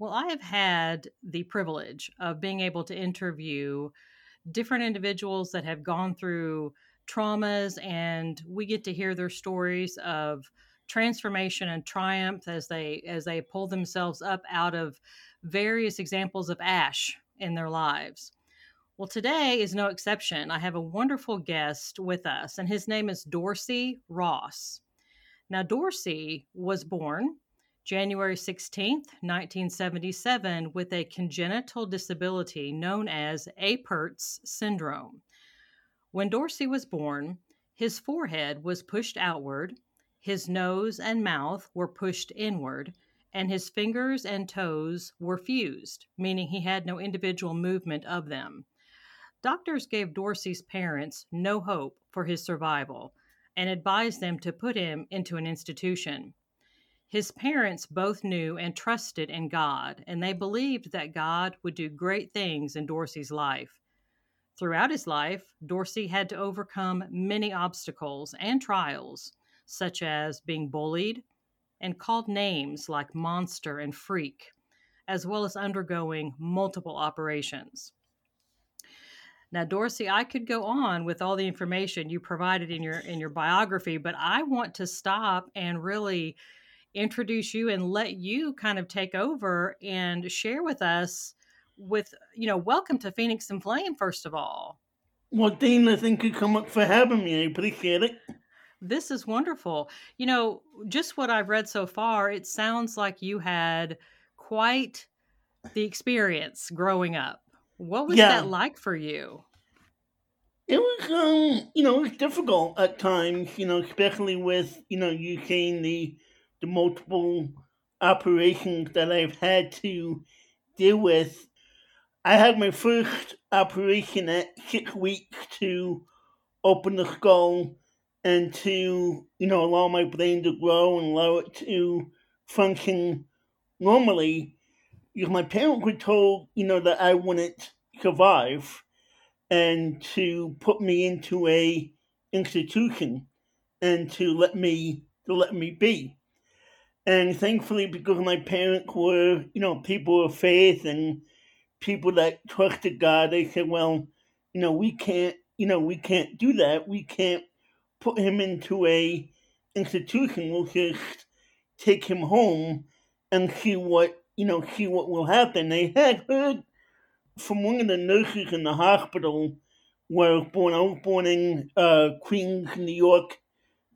Well, I have had the privilege of being able to interview different individuals that have gone through traumas, and we get to hear their stories of transformation and triumph as they as they pull themselves up out of various examples of ash in their lives. Well, today is no exception. I have a wonderful guest with us, and his name is Dorsey Ross. Now, Dorsey was born January 16, 1977, with a congenital disability known as Apert's syndrome. When Dorsey was born, his forehead was pushed outward, his nose and mouth were pushed inward, and his fingers and toes were fused, meaning he had no individual movement of them. Doctors gave Dorsey's parents no hope for his survival and advised them to put him into an institution. His parents both knew and trusted in God, and they believed that God would do great things in Dorsey's life. Throughout his life, Dorsey had to overcome many obstacles and trials, such as being bullied and called names like monster and freak, as well as undergoing multiple operations. Now, Dorsey, I could go on with all the information you provided in your in your biography, but I want to stop and really introduce you and let you kind of take over and share with us with you know welcome to phoenix and flame first of all. Well dana thank you so much for having me. I appreciate it. This is wonderful. You know just what i've read so far it sounds like you had quite the experience growing up. What was yeah. that like for you? It was um you know it was difficult at times you know especially with you know you seeing the the multiple operations that I've had to deal with. I had my first operation at six weeks to open the skull and to, you know, allow my brain to grow and allow it to function normally. Because my parents were told, you know, that I wouldn't survive and to put me into a institution and to let me to let me be. And thankfully, because my parents were, you know, people of faith and people that trusted God, they said, well, you know, we can't, you know, we can't do that. We can't put him into a institution. We'll just take him home and see what, you know, see what will happen. They had heard from one of the nurses in the hospital where I was born. I was born in uh, Queens, New York,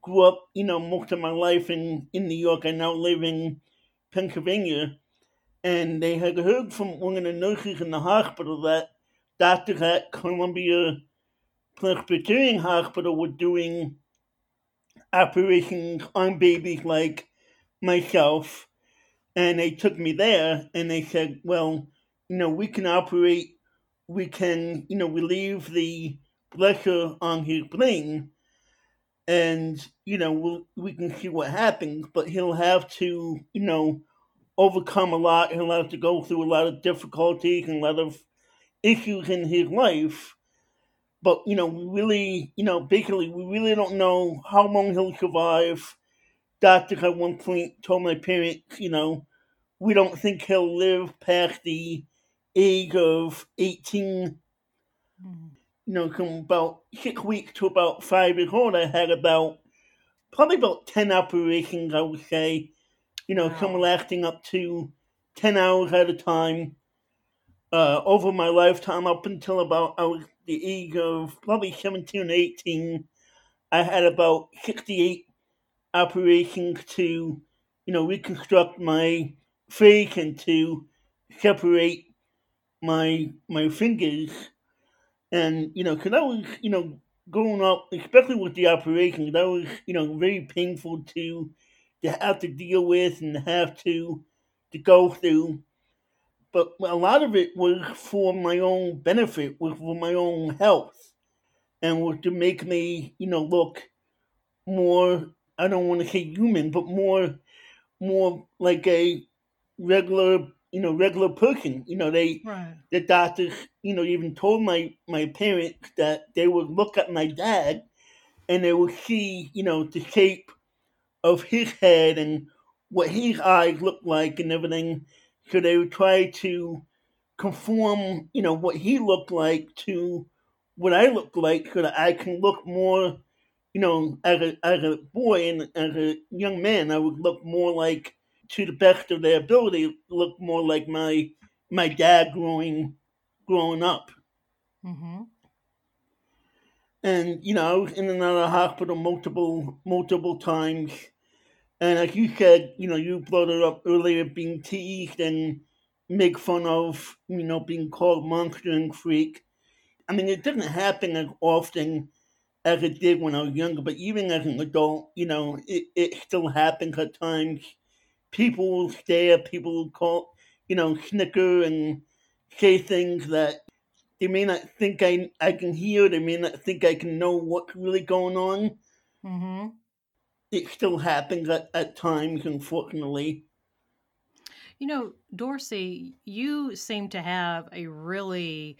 grew up, you know, most of my life in, in New York. I now live in Pennsylvania. And they had heard from one of the nurses in the hospital that doctors at Columbia Presbyterian Hospital were doing operations on babies like myself. And they took me there and they said, well, you know, we can operate, we can, you know, relieve the pressure on his brain and you know we'll, we can see what happens. But he'll have to you know overcome a lot. He'll have to go through a lot of difficulties and a lot of issues in his life. But you know, we really, you know, basically, we really don't know how long he'll survive. Doctors at one point told my parents, you know, we don't think he'll live past the age of 18. Mm you know, from about six weeks to about five years old, I had about probably about 10 operations, I would say. You know, wow. some lasting up to 10 hours at a time. Uh, over my lifetime, up until about I was the age of probably 17 18, I had about 68 operations to, you know, reconstruct my face and to separate my my fingers and, you know, because that was, you know, growing up, especially with the operation, that was, you know, very painful to to have to deal with and have to to go through. but a lot of it was for my own benefit, was for my own health, and was to make me, you know, look more. I don't want to say human, but more, more like a regular, you know, regular person. You know, they Right. the doctors, you know, even told my my parents that they would look at my dad and they would see, you know, the shape of his head and what his eyes looked like and everything. So they would try to conform, you know, what he looked like to what I looked like so that I can look more, you know, as a as a boy and as a young man, I would look more like to the best of their ability, look more like my my dad growing growing up. Mm-hmm. And you know, I was in and out of the hospital multiple multiple times. And as you said, you know, you brought it up earlier, being teased and make fun of, you know, being called monster and freak. I mean, it doesn't happen as often as it did when I was younger, but even as an adult, you know, it, it still happens at times. People will stare, people will call, you know, snicker and say things that they may not think I, I can hear, they may not think I can know what's really going on. Mm-hmm. It still happens at, at times, unfortunately. You know, Dorsey, you seem to have a really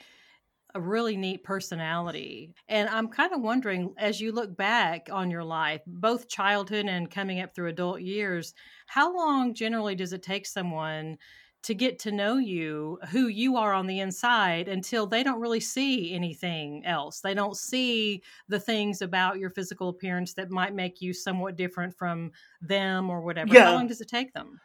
a really neat personality. And I'm kind of wondering as you look back on your life, both childhood and coming up through adult years, how long generally does it take someone to get to know you, who you are on the inside, until they don't really see anything else? They don't see the things about your physical appearance that might make you somewhat different from them or whatever. Yeah. How long does it take them?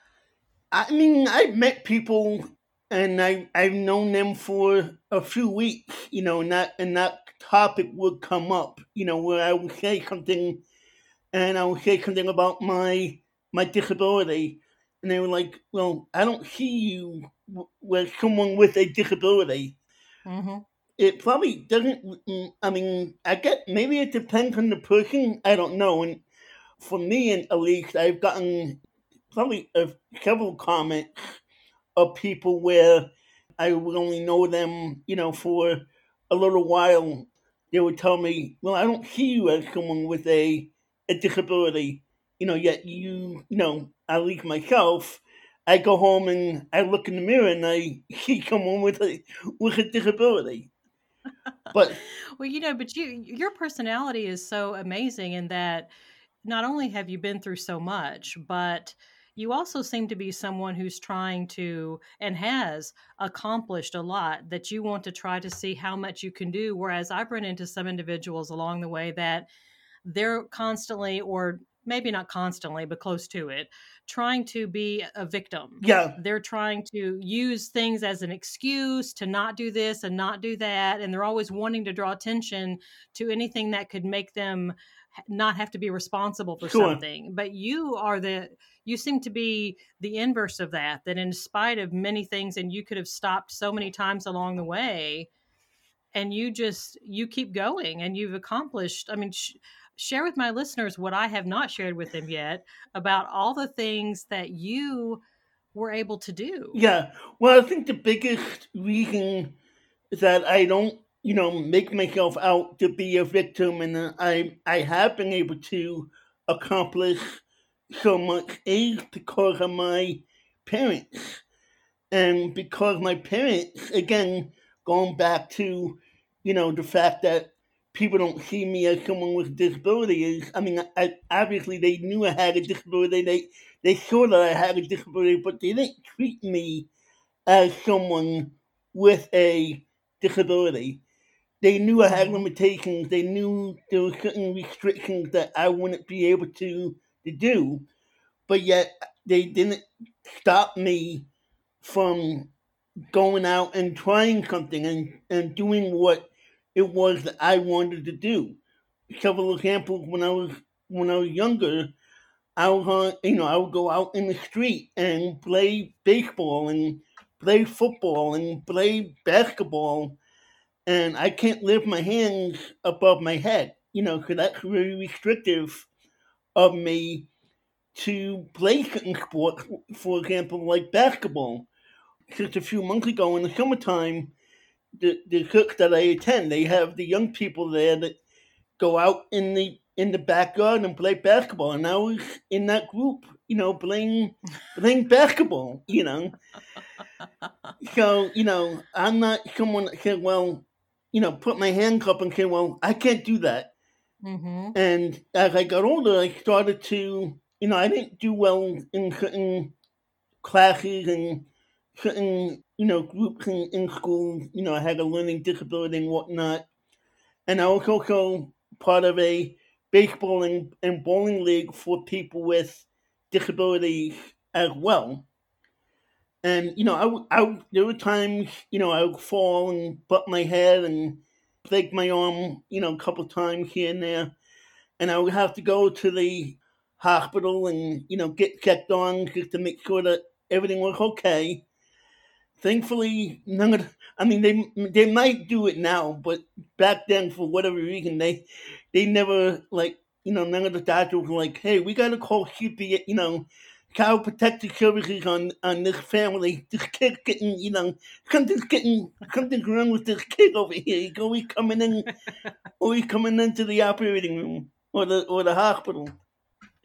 I mean, I've met people and I, I've known them for a few weeks, you know, and that, and that topic would come up, you know, where I would say something and I would say something about my, my disability. And they were like, well, I don't see you with someone with a disability. Mm-hmm. it probably doesn't. mm, I mean, I get maybe it depends on the person. I don't know. And for me, at least, I've gotten probably uh, several comments of people where I would only know them, you know, for a little while. They would tell me, "Well, I don't see you as someone with a a disability." You know, yet you, you know, at least myself. I go home and I look in the mirror and I see someone with a with a disability. But Well, you know, but you your personality is so amazing in that not only have you been through so much, but you also seem to be someone who's trying to and has accomplished a lot that you want to try to see how much you can do. Whereas I've run into some individuals along the way that they're constantly, or maybe not constantly, but close to it, trying to be a victim yeah, they're trying to use things as an excuse to not do this and not do that and they're always wanting to draw attention to anything that could make them not have to be responsible for Sure. something but you are the you seem to be the inverse of that that in spite of many things and you could have stopped so many times along the way and you just you keep going and you've accomplished i mean sh- share with my listeners what i have not shared with them yet about all the things that you were able to do yeah. Well, I think the biggest reason that I don't, you know, make myself out to be a victim, and I I have been able to accomplish so much is because of my parents, and because my parents, again, going back to, you know, the fact that people don't see me as someone with is, I mean, I, obviously they knew I had a disability. They they saw that I had a disability, but they didn't treat me as someone with a disability. They knew I had mm-hmm. limitations. They knew there were certain restrictions that I wouldn't be able to, to do, but yet they didn't stop me from going out and trying something and, and doing what it was that I wanted to do. Several examples when I was when I was younger, I was on you know, I would go out in the street and play baseball and play football and play basketball and I can't lift my hands above my head, you know, because that's very restrictive of me to play certain sports, for example, like basketball. just a few months ago in the summertime, the the church that I attend, they have the young people there that go out in the in the backyard and play basketball, and I was in that group, you know, playing playing basketball, you know. so you know, I'm not someone that said, well, you know, put my hands up and say, well, I can't do that. Mm-hmm. And as I got older, I started to, you know, I didn't do well in certain classes and certain, you know, groups in, in school. You know, I had a learning disability and whatnot. And I was also part of a baseball and, and bowling league for people with disabilities as well. And, you know, I, I, there were times, you know, I would fall and butt my head and break my arm, you know, a couple times here and there. And I would have to go to the hospital and, you know, get checked on just to make sure that everything was okay. Thankfully, none of I mean, they they might do it now, but back then, for whatever reason, they they never like you know none of the doctors were like, hey, we got to call CPS, you know, Child Protective Services on on this family. This kid getting, you know, something's getting something's wrong with this kid over here. Are we coming in? we coming into the operating room or the or the hospital?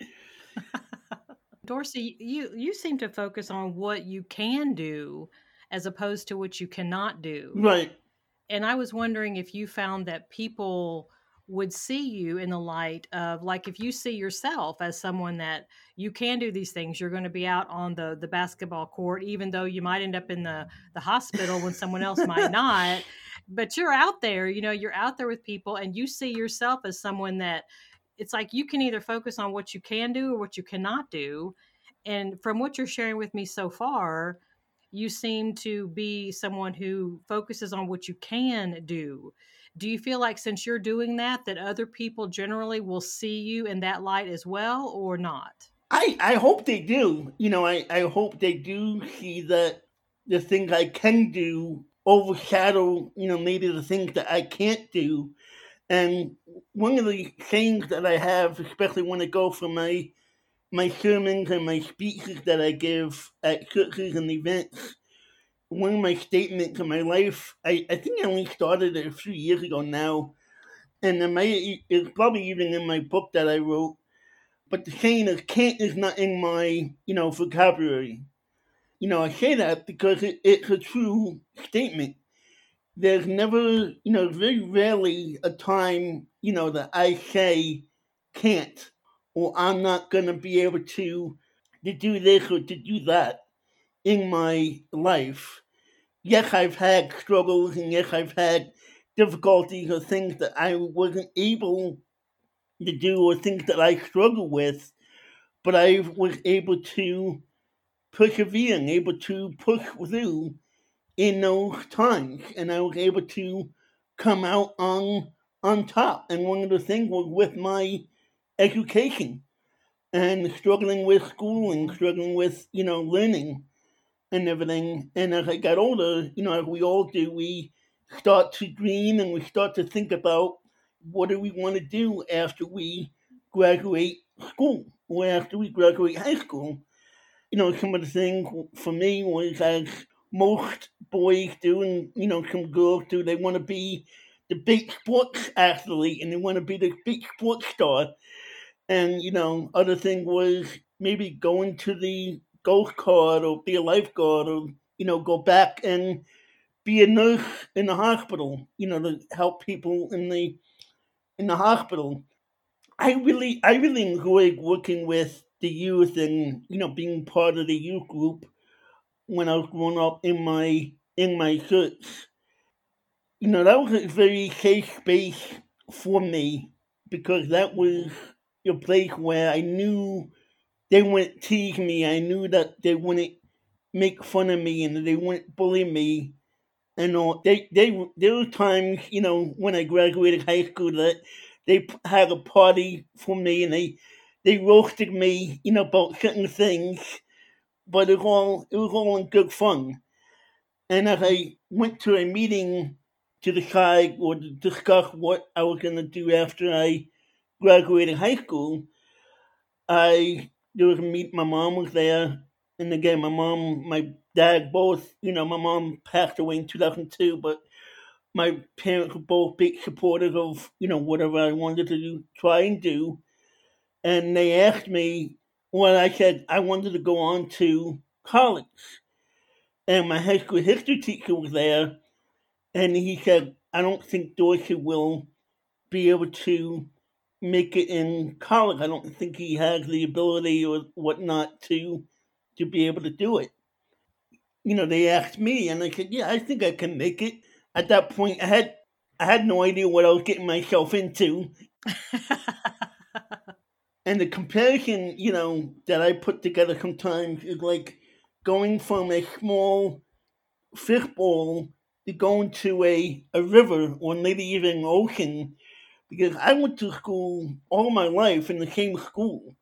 Dorsey, you you seem to focus on what you can do as opposed to what you cannot do. Right. And I was wondering if you found that people would see you in the light of like if you see yourself as someone that you can do these things you're going to be out on the the basketball court even though you might end up in the the hospital when someone else might not but you're out there you know you're out there with people and you see yourself as someone that it's like you can either focus on what you can do or what you cannot do and from what you're sharing with me so far you seem to be someone who focuses on what you can do do you feel like since you're doing that that other people generally will see you in that light as well or not I, I hope they do. You know, I, I hope they do see that the things I can do overshadow, you know, maybe the things that I can't do. And one of the things that I have, especially when I go for my my sermons and my speeches that I give at churches and events, one of my statements in my life, I, I think I only started it a few years ago now, and it might, it's probably even in my book that I wrote, but the saying is can't is not in my, you know, vocabulary. You know, I say that because it, it's a true statement. There's never, you know, very rarely a time, you know, that I say can't or I'm not going to be able to, to do this or to do that in my life. Yes, I've had struggles and yes, I've had difficulties or things that I wasn't able to do or things that I struggle with, but I was able to persevere and able to push through in those times, and I was able to come out on on top. And one of the things was with my education and struggling with school and struggling with you know learning and everything. And as I got older, you know, as we all do, we start to dream and we start to think about what do we want to do after we graduate school or after we graduate high school. You know, some of the things for me was as most boys do, and you know, some girls do, they want to be the big sports athlete and they want to be the big sports star. And, you know, other thing was maybe going to the card or be a lifeguard or, you know, go back and be a nurse in the hospital, you know, to help people in the in the hospital. I really I really enjoyed working with the youth and, you know, being part of the youth group when I was growing up in my in my church. You know, that was a very safe space for me because that was a place where I knew they wouldn't tease me. I knew that they wouldn't make fun of me and they wouldn't bully me. And all they they there were times you know when I graduated high school that they had a party for me and they they roasted me you know about certain things, but it was all it was all in good fun. And as I went to a meeting to decide or to discuss what I was going to do after I graduated high school, I there was a meet. My mom was there, and again, my mom, my dad both, you know, my mom passed away in 2002, but my parents were both big supporters of, you know, whatever I wanted to do, try and do. And they asked me when I said I wanted to go on to college. And my high school history teacher was there, and he said, I don't think Dorsey will be able to make it in college. I don't think he has the ability or whatnot to to be able to do it. You know, they asked me, and I said, "Yeah, I think I can make it." At that point, I had I had no idea what I was getting myself into. and the comparison, you know, that I put together sometimes is like going from a small fishbowl to going to a, a river or maybe even an ocean because I went to school all my life in the same school.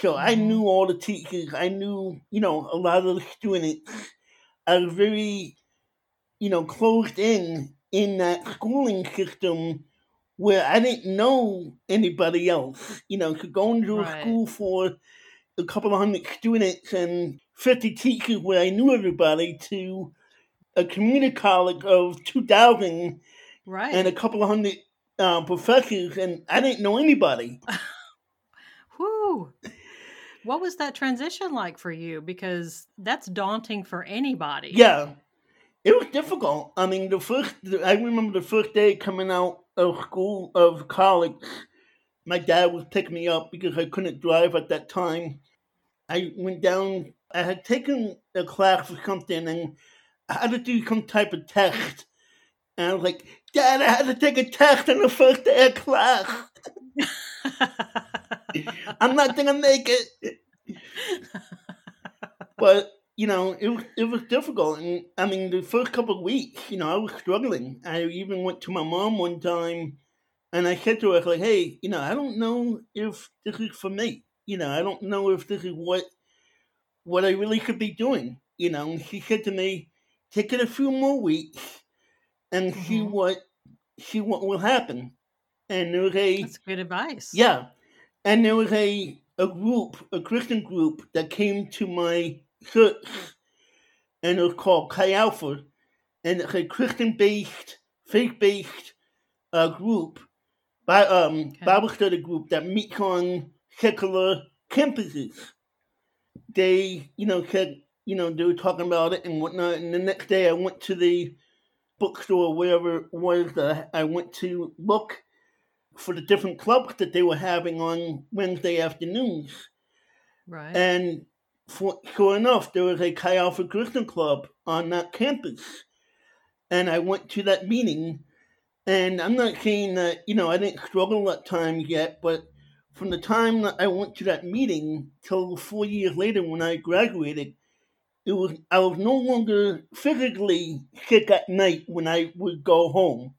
So I mm-hmm. knew all the teachers. I knew, you know, a lot of the students. I was very, you know, closed in in that schooling system where I didn't know anybody else. You know, so going to right. a school for a couple of hundred students and 50 teachers where I knew everybody to a community college of 2,000 right. and a couple of hundred uh, professors, and I didn't know anybody. Whoo! What was that transition like for you? Because that's daunting for anybody. Yeah, it was difficult. I mean, the first, I remember the first day coming out of school, of college, my dad was picking me up because I couldn't drive at that time. I went down, I had taken a class or something, and I had to do some type of test. And I was like, Dad, I had to take a test in the first day of class. I'm not gonna make it. but you know, it was it was difficult, and I mean, the first couple of weeks, you know, I was struggling. I even went to my mom one time, and I said to her, like, "Hey, you know, I don't know if this is for me. You know, I don't know if this is what what I really should be doing. You know." And she said to me, "Take it a few more weeks." And mm-hmm. see what see what will happen. And there was a That's good advice. Yeah. And there was a a group, a Christian group that came to my church and it was called Chi Alpha. And it's a Christian based, faith based uh, group, by, um, okay. Bible study group that meets on secular campuses. They, you know, said, you know, they were talking about it and whatnot. And the next day I went to the bookstore, wherever it was that I went to look for the different clubs that they were having on Wednesday afternoons. Right. And for, sure enough, there was a Chi Alpha Christian Club on that campus. And I went to that meeting. And I'm not saying that, you know, I didn't struggle at times yet, but from the time that I went to that meeting till four years later when I graduated, it was I was no longer physically sick at night when I would go home.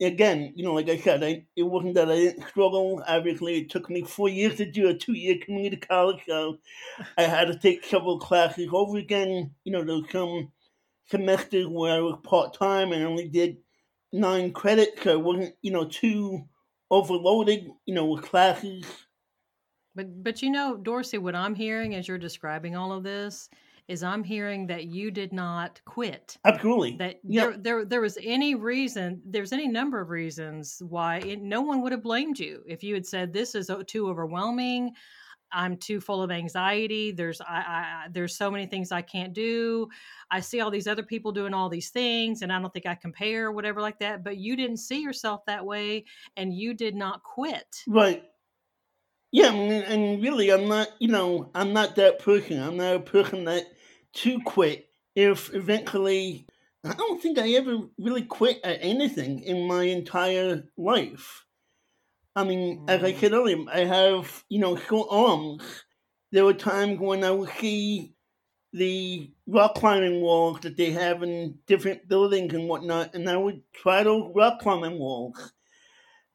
Again, you know, like I said, I, it wasn't that I didn't struggle. Obviously, it took me four years to do a two-year community college, so I had to take several classes over again. You know, there was some semesters where I was part-time and only did nine credits, so I wasn't, you know, too overloaded, you know, with classes. But but you know, Dorsey, what I'm hearing as you're describing all of this is I'm hearing that you did not quit. Absolutely. That yeah. there, there, there was any reason, there's any number of reasons why it, no one would have blamed you if you had said, this is oh, too overwhelming. I'm too full of anxiety. There's I, I, there's so many things I can't do. I see all these other people doing all these things, and I don't think I compare, whatever like that. But you didn't see yourself that way, and you did not quit. Right. Yeah, and really, I'm not. You know, I'm not that person. I'm not a person that to quit if eventually I don't think I ever really quit at anything in my entire life. I mean, mm. as I mm. said earlier, I have, you know, short arms. There were times when I would see the rock climbing walls that they have in different buildings and whatnot, and I would try those rock climbing walls.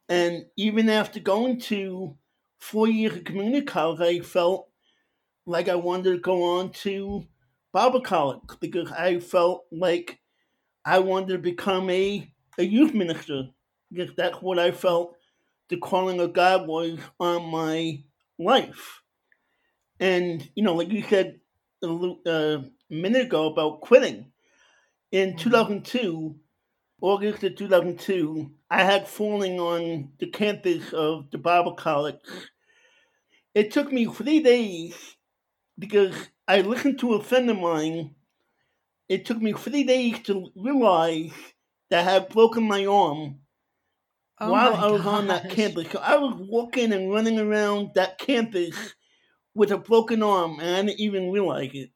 And even after going to four years of community college, I felt like I wanted to go on to Bible college because I felt like I wanted to become a, a youth minister because that's what I felt the calling of God was on my life. And, you know, like you said uh, a a minute ago about quitting. In Mhm. 2002, August of 2002, I had falling on the campus of the Bible College. It took me three days because I listened to a friend of mine. It took me three days to realize that I had broken my arm Oh while my I was on that campus. So I was walking and running around that campus with a broken arm, and I didn't even realize it.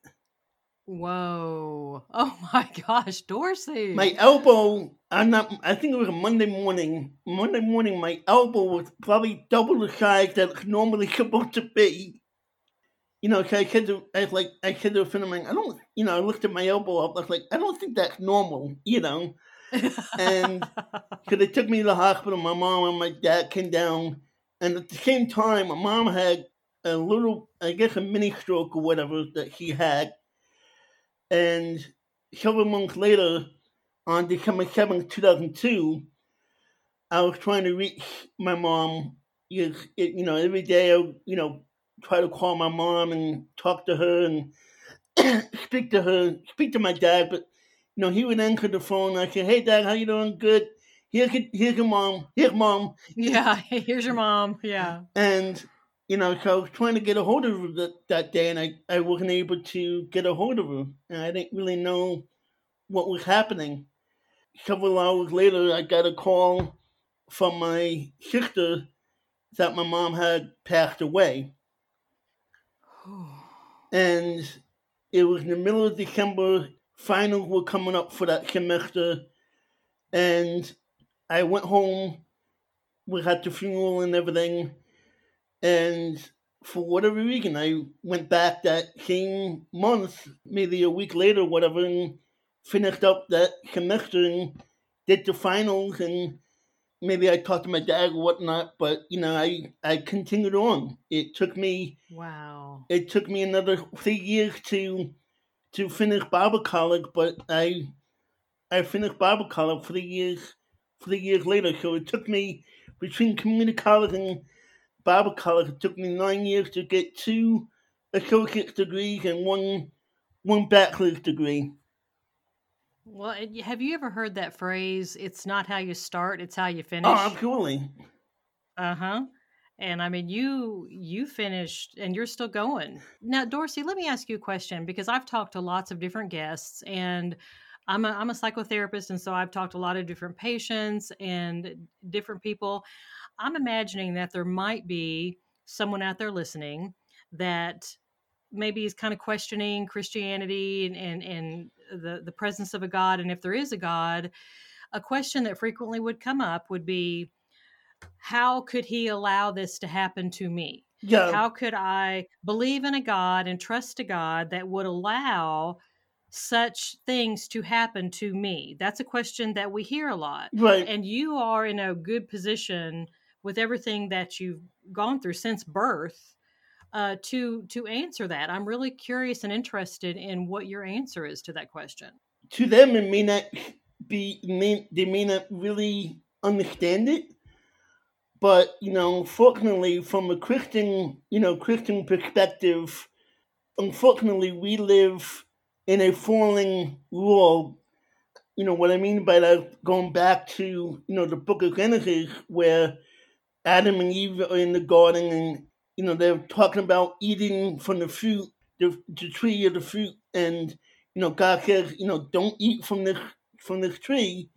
Whoa. Oh my gosh, Dorsey. My elbow, I'm not, I think it was a Monday morning. Monday morning, my elbow was probably double the size that it's normally supposed to be. You know, so I said to, I like, I said to a friend of mine, I don't, you know, I looked at my elbow up, I was like, I don't think that's normal, you know. and- So they took me to the hospital. My mom and my dad came down, and at the same time, my mom had a little, I guess, a mini stroke or whatever that she had. And several months later, on December seventh, two thousand two, I was trying to reach my mom. You you know, every day I, you know, try to call my mom and talk to her and speak to her, speak to my dad, but you know, he would answer the phone. I said, "Hey, Dad, how you doing? Good. Here's your, here's your mom. Here's mom." yeah, here's your mom. Yeah. And you know, so I was trying to get a hold of her that, that day, and I, I wasn't able to get a hold of her, and I didn't really know what was happening. Several hours later, I got a call from my sister that my mom had passed away, and it was in the middle of December. Finals were coming up for that semester, and I went home. We had the funeral and everything, and for whatever reason, I went back that same month, maybe a week later, whatever, and finished up that semester and did the finals. And maybe I talked to my dad or whatnot, but you know, I I continued on. It took me Wow. it took me another three years to to finish Bible college, but I I finished Bible college three years three years later. So it took me between community college and Bible college. It took me nine years to get two associate's degrees and one one bachelor's degree. Well, have you ever heard that phrase? It's not how you start; it's how you finish. Oh, absolutely. Uh huh. And I mean, you you finished, and you're still going. Now, Dorsey, let me ask you a question because I've talked to lots of different guests, and I'm a I'm a psychotherapist, and so I've talked to a lot of different patients and different people. I'm imagining that there might be someone out there listening that maybe is kind of questioning Christianity and and, and the the presence of a God, and if there is a God, a question that frequently would come up would be how could he allow this to happen to me? Yeah. How could I believe in a God and trust a God that would allow such things to happen to me? That's a question that we hear a lot. right. And you are in a good position with everything that you've gone through since birth uh, to to answer that. I'm really curious and interested in what your answer is to that question. to them it may not be may, they may not really understand it but you know fortunately from a christian you know christian perspective unfortunately we live in a falling world you know what i mean by that going back to you know the book of genesis where adam and eve are in the garden and you know they're talking about eating from the fruit the, the tree of the fruit and you know, God says, you know, don't eat from this from this tree.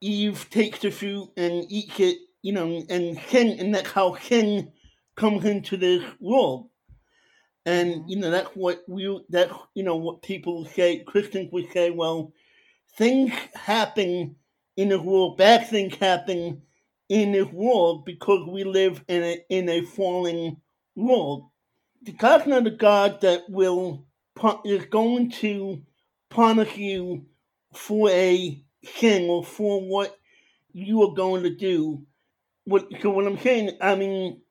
Eve takes the fruit and eats it, you know, and sin, and that's how sin comes into this world. And Mhm. you know, that's what we that you know what people say. Christians would say, well, things happen in this world, bad things happen in this world because we live in a in a falling world. The God's not a God that will is going to punish you for a sin or for what you are going to do. What, so what I'm saying, I mean,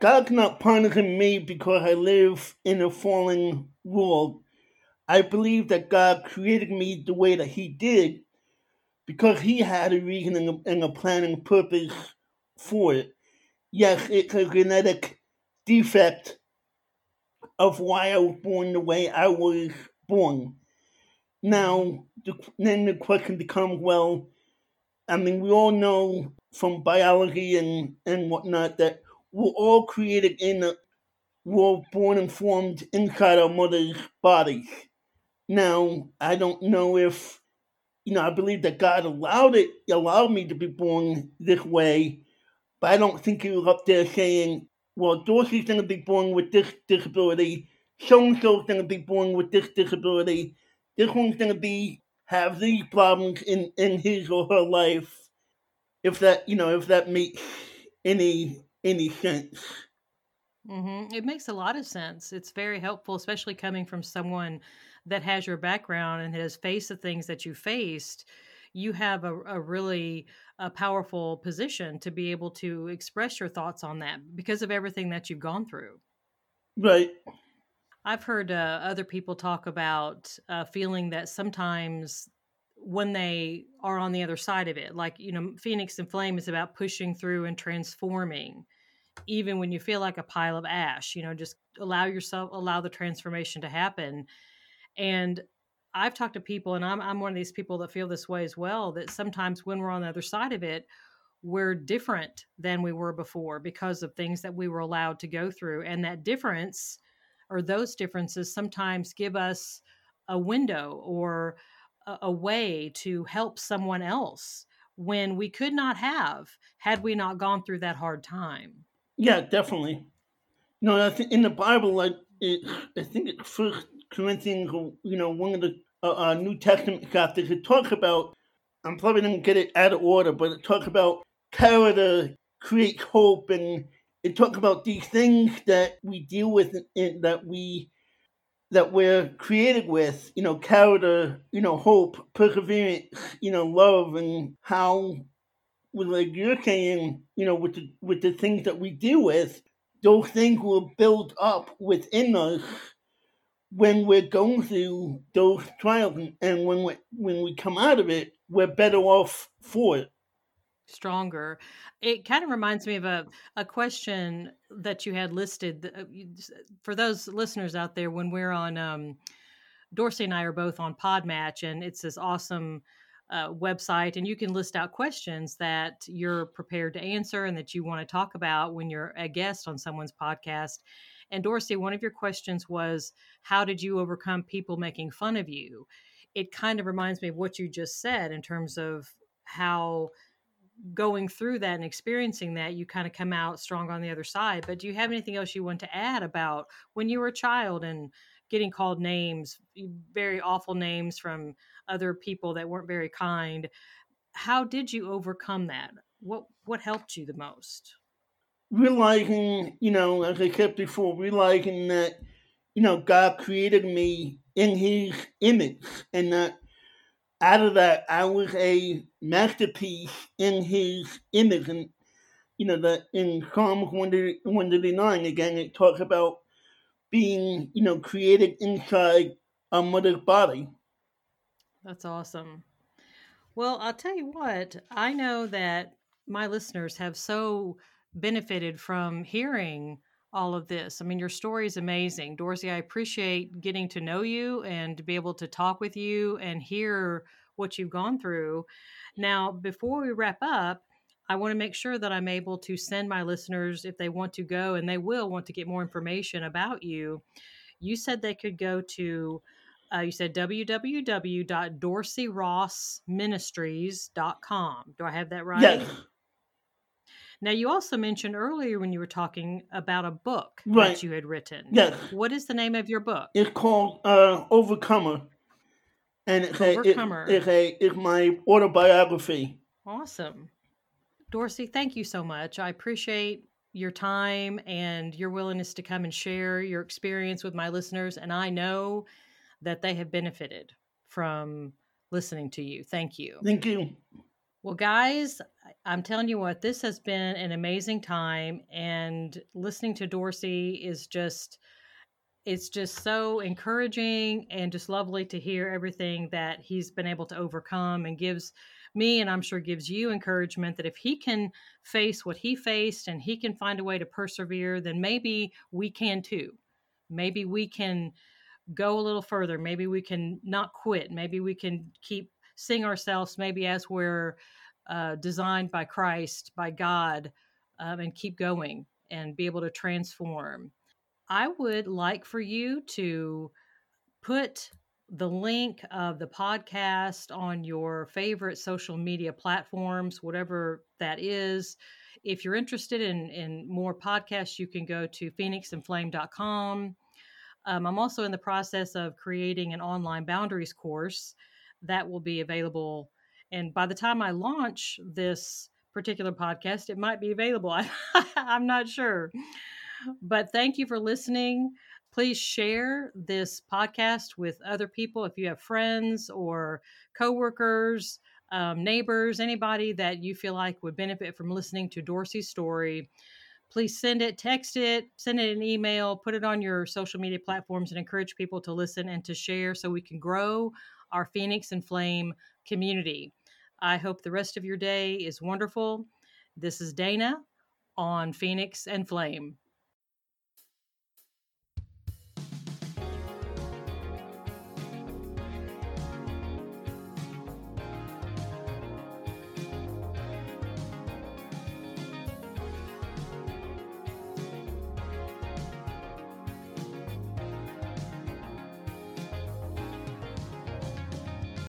God's not punishing me because I live in a fallen world. I believe that God created me the way that He did because He had a reason and a, and a plan and purpose for it. Yes, it's a genetic defect of why I was born the way I was born. Now, the, then the question becomes, well, I mean, we all know from biology and, and whatnot that we're all created in a, we're born and formed inside our mother's bodies. Now, I don't know if, you know, I believe that God allowed it, allowed me to be born this way, but I don't think he was up there saying, well, Dorsey's going to be born with this disability, so and so's going to be born with this disability, this one's going to be have these problems in in his or her life. If that you know, if that makes any any sense. Mm-hmm. It makes a lot of sense. It's very helpful, especially coming from someone that has your background and has faced the things that you faced. You have a, a really a powerful position to be able to express your thoughts on that because of everything that you've gone through. Right. I've heard uh, other people talk about uh, feeling that sometimes when they are on the other side of it, like, you know, Phoenix and Flame is about pushing through and transforming, even when you feel like a pile of ash, you know, just allow yourself, allow the transformation to happen. And I've talked to people, and I'm, I'm one of these people that feel this way as well, that sometimes when we're on the other side of it, we're different than we were before because of things that we were allowed to go through. And that difference or those differences sometimes give us a window or a, a way to help someone else when we could not have had we not gone through that hard time. Yeah, definitely. No, I think in the Bible, like it, I think it First Corinthians, you know, one of the uh, uh, New Testament chapters, it talks about. I'm probably going to get it out of order, but it talks about character creates hope and it talks about these things that we deal with and that we that we're created with, you know, character, you know, hope, perseverance, you know, love, and how, like you're saying, you know, with the with the things that we deal with, those things will build up within us when we're going through those trials, and when we when we come out of it, we're better off for it stronger. It kind of reminds me of a, a question that you had listed uh, for those listeners out there when we're on. Um, Dorsey and I are both on Podmatch, and it's this awesome uh, website, and you can list out questions that you're prepared to answer and that you want to talk about when you're a guest on someone's podcast. And Dorsey, one of your questions was, How did you overcome people making fun of you? It kind of reminds me of what you just said in terms of how going through that and experiencing that, you kind of come out strong on the other side. But do you have anything else you want to add about when you were a child and getting called names, very awful names from other people that weren't very kind? How did you overcome that? What what helped you the most? Realizing, you know, as I said before, realizing that, you know, God created me in his image and that out of that, I was a masterpiece in his image. And, you know, that in Psalms 139, again, it talks about being, you know, created inside a mother's body. That's awesome. Well, I'll tell you what, I know that my listeners have so benefited from hearing all of this. I mean, your story is amazing. Dorsey, I appreciate getting to know you and to be able to talk with you and hear what you've gone through. Now, before we wrap up, I want to make sure that I'm able to send my listeners, if they want to go and they will want to get more information about you. You said they could go to, uh, you said www.dorseyrossministries.com. Do I have that right? Yes. Now, you also mentioned earlier when you were talking about a book right. that you had written. Yes. What is the name of your book? It's called uh, Overcomer. And it's a, it, it's, a, it's my autobiography. Awesome. Dorsey, thank you so much. I appreciate your time and your willingness to come and share your experience with my listeners. And I know that they have benefited from listening to you. Thank you. Thank you. Well, guys, I'm telling you what, this has been an amazing time, and listening to Dorsey is just it's just so encouraging and just lovely to hear everything that he's been able to overcome and gives me and I'm sure gives you encouragement that if he can face what he faced and he can find a way to persevere, then maybe we can too maybe we can go a little further. Maybe we can not quit. Maybe we can keep seeing ourselves maybe as we're uh, designed by Christ, by God, um, and keep going and be able to transform. I would like for you to put the link of the podcast on your favorite social media platforms, whatever that is. If you're interested in, in more podcasts, you can go to phoenixandflame.com. Um, I'm also in the process of creating an online boundaries course that will be available. And by the time I launch this particular podcast, it might be available. I, I'm not sure. But thank you for listening. Please share this podcast with other people if you have friends or coworkers, um, neighbors, anybody that you feel like would benefit from listening to Dorsey's story. Please send it, text it, send it an email, put it on your social media platforms, and encourage people to listen and to share so we can grow our Phoenix and Flame community. I hope the rest of your day is wonderful. This is Dana on Phoenix and Flame.